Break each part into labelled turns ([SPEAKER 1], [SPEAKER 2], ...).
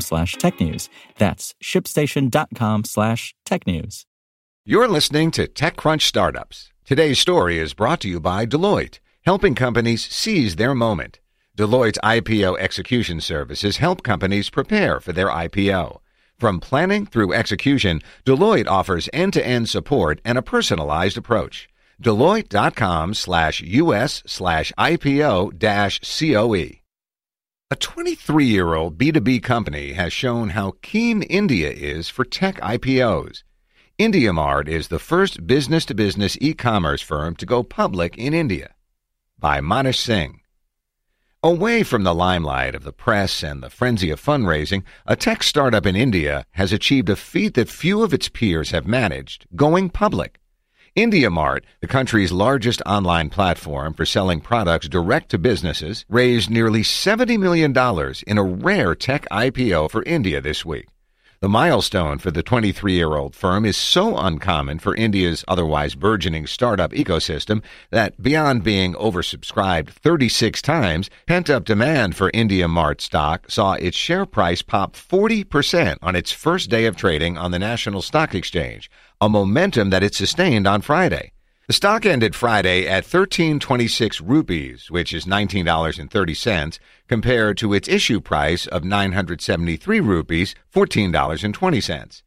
[SPEAKER 1] slash tech news. That's shipstation.com slash tech news.
[SPEAKER 2] You're listening to TechCrunch Startups. Today's story is brought to you by Deloitte, helping companies seize their moment. Deloitte's IPO execution services help companies prepare for their IPO. From planning through execution, Deloitte offers end-to-end support and a personalized approach. Deloitte.com slash US slash IPO dash COE. A 23 year old B2B company has shown how keen India is for tech IPOs. IndiaMart is the first business to business e commerce firm to go public in India. By Manish Singh. Away from the limelight of the press and the frenzy of fundraising, a tech startup in India has achieved a feat that few of its peers have managed going public. IndiaMart, the country's largest online platform for selling products direct to businesses, raised nearly $70 million in a rare tech IPO for India this week. The milestone for the 23 year old firm is so uncommon for India's otherwise burgeoning startup ecosystem that beyond being oversubscribed 36 times, pent up demand for IndiaMart stock saw its share price pop 40% on its first day of trading on the National Stock Exchange, a momentum that it sustained on Friday. The stock ended Friday at 1326 rupees, which is $19.30, compared to its issue price of 973 rupees, $14.20.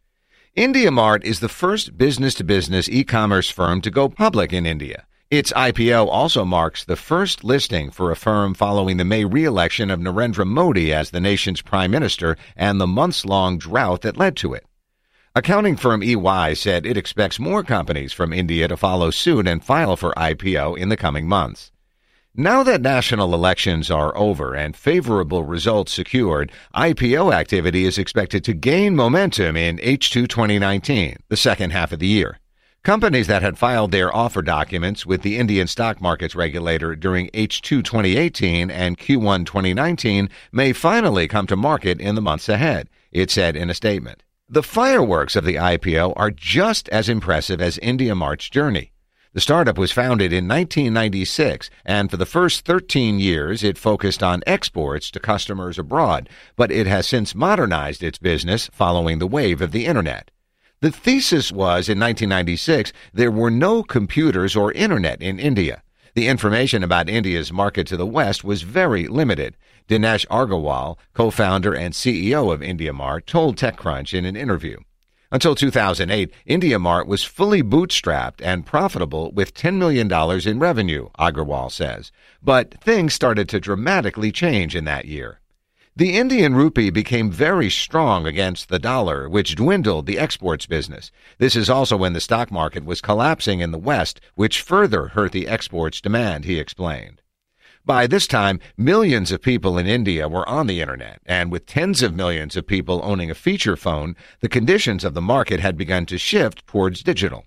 [SPEAKER 2] IndiaMart is the first business to business e commerce firm to go public in India. Its IPO also marks the first listing for a firm following the May re election of Narendra Modi as the nation's prime minister and the months long drought that led to it. Accounting firm EY said it expects more companies from India to follow suit and file for IPO in the coming months. Now that national elections are over and favorable results secured, IPO activity is expected to gain momentum in H2 2019, the second half of the year. Companies that had filed their offer documents with the Indian stock markets regulator during H2 2018 and Q1 2019 may finally come to market in the months ahead, it said in a statement. The fireworks of the IPO are just as impressive as IndiaMart's journey. The startup was founded in 1996, and for the first 13 years it focused on exports to customers abroad, but it has since modernized its business following the wave of the Internet. The thesis was in 1996 there were no computers or Internet in India. The information about India's market to the West was very limited. Dinesh Agarwal, co-founder and CEO of IndiaMart, told TechCrunch in an interview. Until 2008, IndiaMart was fully bootstrapped and profitable with $10 million in revenue, Agarwal says. But things started to dramatically change in that year. The Indian rupee became very strong against the dollar, which dwindled the exports business. This is also when the stock market was collapsing in the West, which further hurt the exports demand, he explained. By this time, millions of people in India were on the internet, and with tens of millions of people owning a feature phone, the conditions of the market had begun to shift towards digital.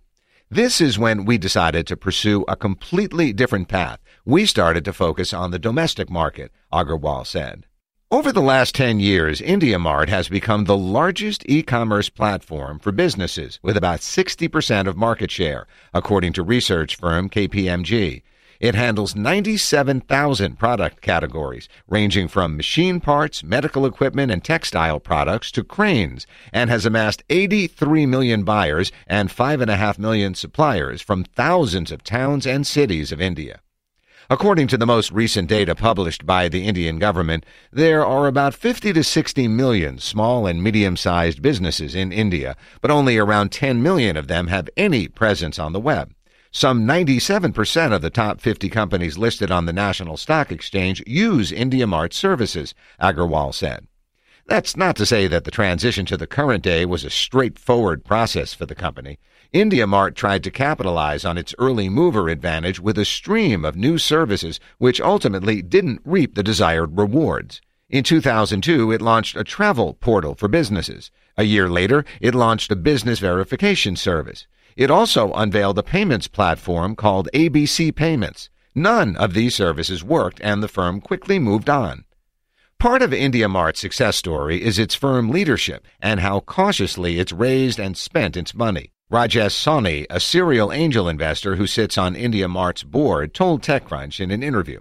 [SPEAKER 2] This is when we decided to pursue a completely different path. We started to focus on the domestic market, Agarwal said. Over the last 10 years, IndiaMart has become the largest e-commerce platform for businesses with about 60% of market share, according to research firm KPMG. It handles 97,000 product categories, ranging from machine parts, medical equipment, and textile products to cranes, and has amassed 83 million buyers and 5.5 million suppliers from thousands of towns and cities of India. According to the most recent data published by the Indian government, there are about 50 to 60 million small and medium sized businesses in India, but only around 10 million of them have any presence on the web. Some 97% of the top 50 companies listed on the National Stock Exchange use IndiaMart services, Agarwal said. That's not to say that the transition to the current day was a straightforward process for the company. IndiaMart tried to capitalize on its early mover advantage with a stream of new services which ultimately didn't reap the desired rewards. In 2002, it launched a travel portal for businesses. A year later, it launched a business verification service. It also unveiled a payments platform called ABC Payments. None of these services worked and the firm quickly moved on. Part of IndiaMart's success story is its firm leadership and how cautiously it's raised and spent its money. Rajesh Sawhney, a serial angel investor who sits on IndiaMart's board, told TechCrunch in an interview.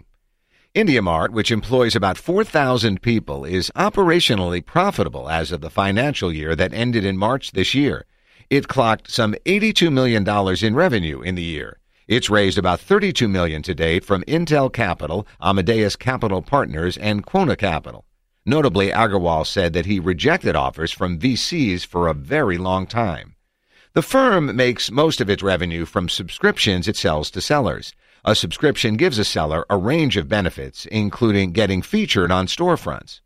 [SPEAKER 2] IndiaMart, which employs about 4,000 people, is operationally profitable as of the financial year that ended in March this year. It clocked some $82 million in revenue in the year. It's raised about 32 million to date from Intel Capital, Amadeus Capital Partners, and Quona Capital. Notably, Agarwal said that he rejected offers from VCs for a very long time. The firm makes most of its revenue from subscriptions it sells to sellers. A subscription gives a seller a range of benefits, including getting featured on storefronts.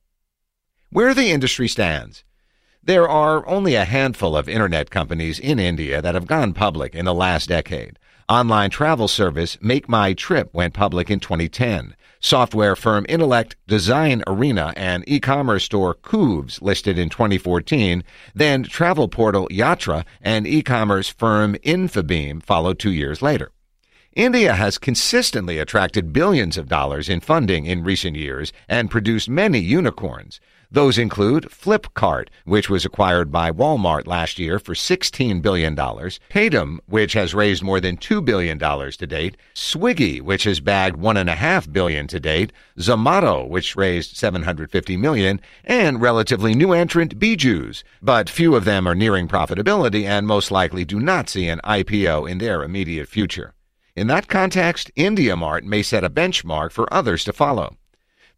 [SPEAKER 2] Where the industry stands. There are only a handful of internet companies in India that have gone public in the last decade. Online travel service Make My Trip went public in 2010. Software firm Intellect, Design Arena, and e-commerce store Koovs listed in 2014. Then travel portal Yatra and e-commerce firm Infibeam followed two years later. India has consistently attracted billions of dollars in funding in recent years and produced many unicorns. Those include Flipkart, which was acquired by Walmart last year for $16 billion, Paytm, which has raised more than $2 billion to date, Swiggy, which has bagged 1.5 billion to date, Zomato, which raised 750 million, and relatively new entrant Byju's. But few of them are nearing profitability and most likely do not see an IPO in their immediate future. In that context, IndiaMart may set a benchmark for others to follow.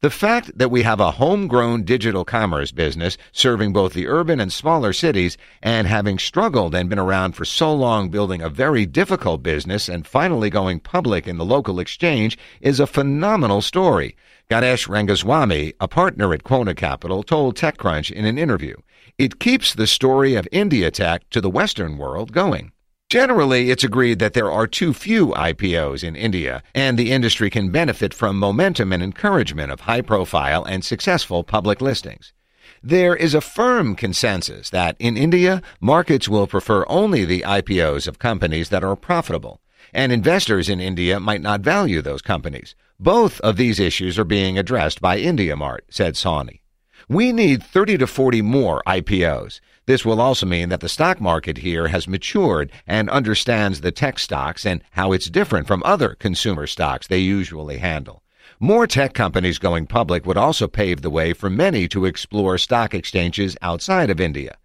[SPEAKER 2] The fact that we have a homegrown digital commerce business serving both the urban and smaller cities and having struggled and been around for so long building a very difficult business and finally going public in the local exchange is a phenomenal story. Ganesh Rangaswamy, a partner at Quona Capital, told TechCrunch in an interview. It keeps the story of India Tech to the Western world going. Generally, it's agreed that there are too few IPOs in India, and the industry can benefit from momentum and encouragement of high profile and successful public listings. There is a firm consensus that in India, markets will prefer only the IPOs of companies that are profitable, and investors in India might not value those companies. Both of these issues are being addressed by IndiaMart, said Sawhney. We need 30 to 40 more IPOs. This will also mean that the stock market here has matured and understands the tech stocks and how it's different from other consumer stocks they usually handle. More tech companies going public would also pave the way for many to explore stock exchanges outside of India.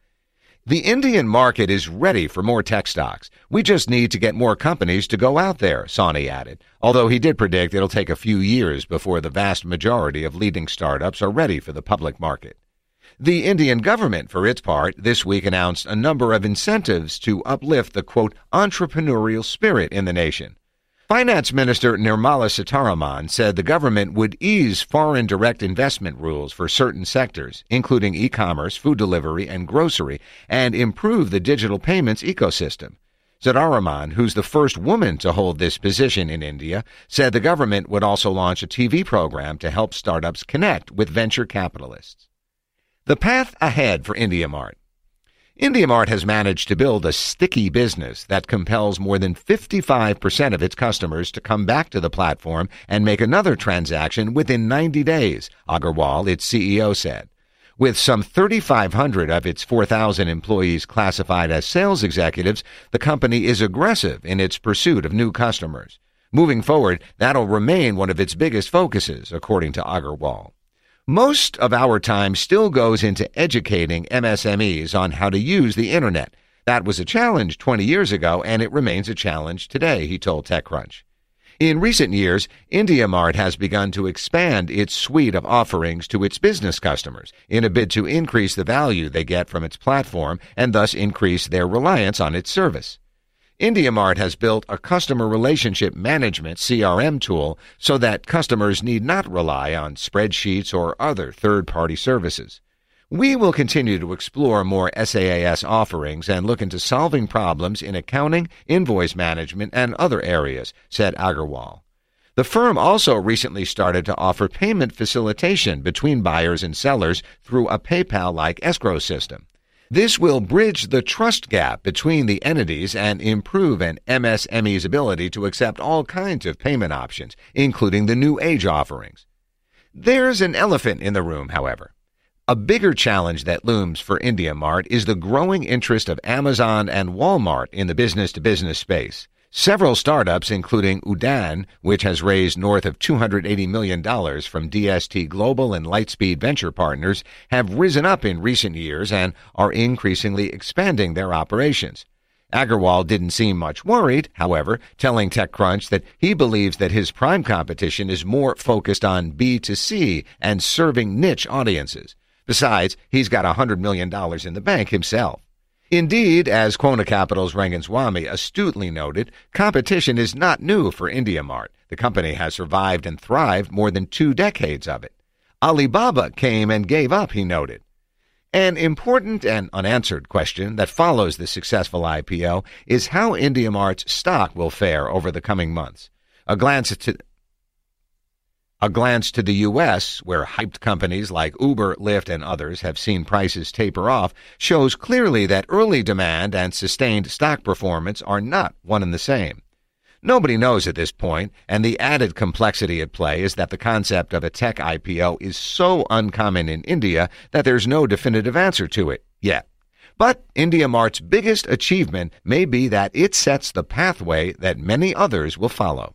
[SPEAKER 2] The Indian market is ready for more tech stocks. We just need to get more companies to go out there, Sawhney added, although he did predict it'll take a few years before the vast majority of leading startups are ready for the public market. The Indian government, for its part, this week announced a number of incentives to uplift the quote, entrepreneurial spirit in the nation. Finance Minister Nirmala Sitharaman said the government would ease foreign direct investment rules for certain sectors, including e-commerce, food delivery, and grocery, and improve the digital payments ecosystem. Sitharaman, who's the first woman to hold this position in India, said the government would also launch a TV program to help startups connect with venture capitalists. The path ahead for IndiaMart. IndiaMart has managed to build a sticky business that compels more than 55% of its customers to come back to the platform and make another transaction within 90 days, Agarwal, its CEO, said. With some 3,500 of its 4,000 employees classified as sales executives, the company is aggressive in its pursuit of new customers. Moving forward, that'll remain one of its biggest focuses, according to Agarwal. Most of our time still goes into educating MSMEs on how to use the internet. That was a challenge 20 years ago, and it remains a challenge today, he told TechCrunch. In recent years, IndiaMart has begun to expand its suite of offerings to its business customers in a bid to increase the value they get from its platform and thus increase their reliance on its service. IndiaMart has built a customer relationship management CRM tool so that customers need not rely on spreadsheets or other third-party services. We will continue to explore more SaaS offerings and look into solving problems in accounting, invoice management, and other areas, said Agarwal. The firm also recently started to offer payment facilitation between buyers and sellers through a PayPal like escrow system. This will bridge the trust gap between the entities and improve an MSME's ability to accept all kinds of payment options, including the new age offerings. There's an elephant in the room, however. A bigger challenge that looms for IndiaMart is the growing interest of Amazon and Walmart in the business to business space. Several startups, including Udaan, which has raised north of $280 million from DST Global and Lightspeed Venture Partners, have risen up in recent years and are increasingly expanding their operations. Agarwal didn't seem much worried, however, telling TechCrunch that he believes that his prime competition is more focused on B2C and serving niche audiences. Besides, he's got $100 million in the bank himself. Indeed, as Quona Capital's Rangaswamy astutely noted, competition is not new for IndiaMart. The company has survived and thrived more than two decades of it. Alibaba came and gave up, he noted. An important and unanswered question that follows the successful IPO is how IndiaMart's stock will fare over the coming months. A glance to a glance to the U.S., where hyped companies like Uber, Lyft, and others have seen prices taper off, shows clearly that early demand and sustained stock performance are not one and the same. Nobody knows at this point, and the added complexity at play is that the concept of a tech IPO is so uncommon in India that there's no definitive answer to it yet. But IndiaMart's biggest achievement may be that it sets the pathway that many others will follow.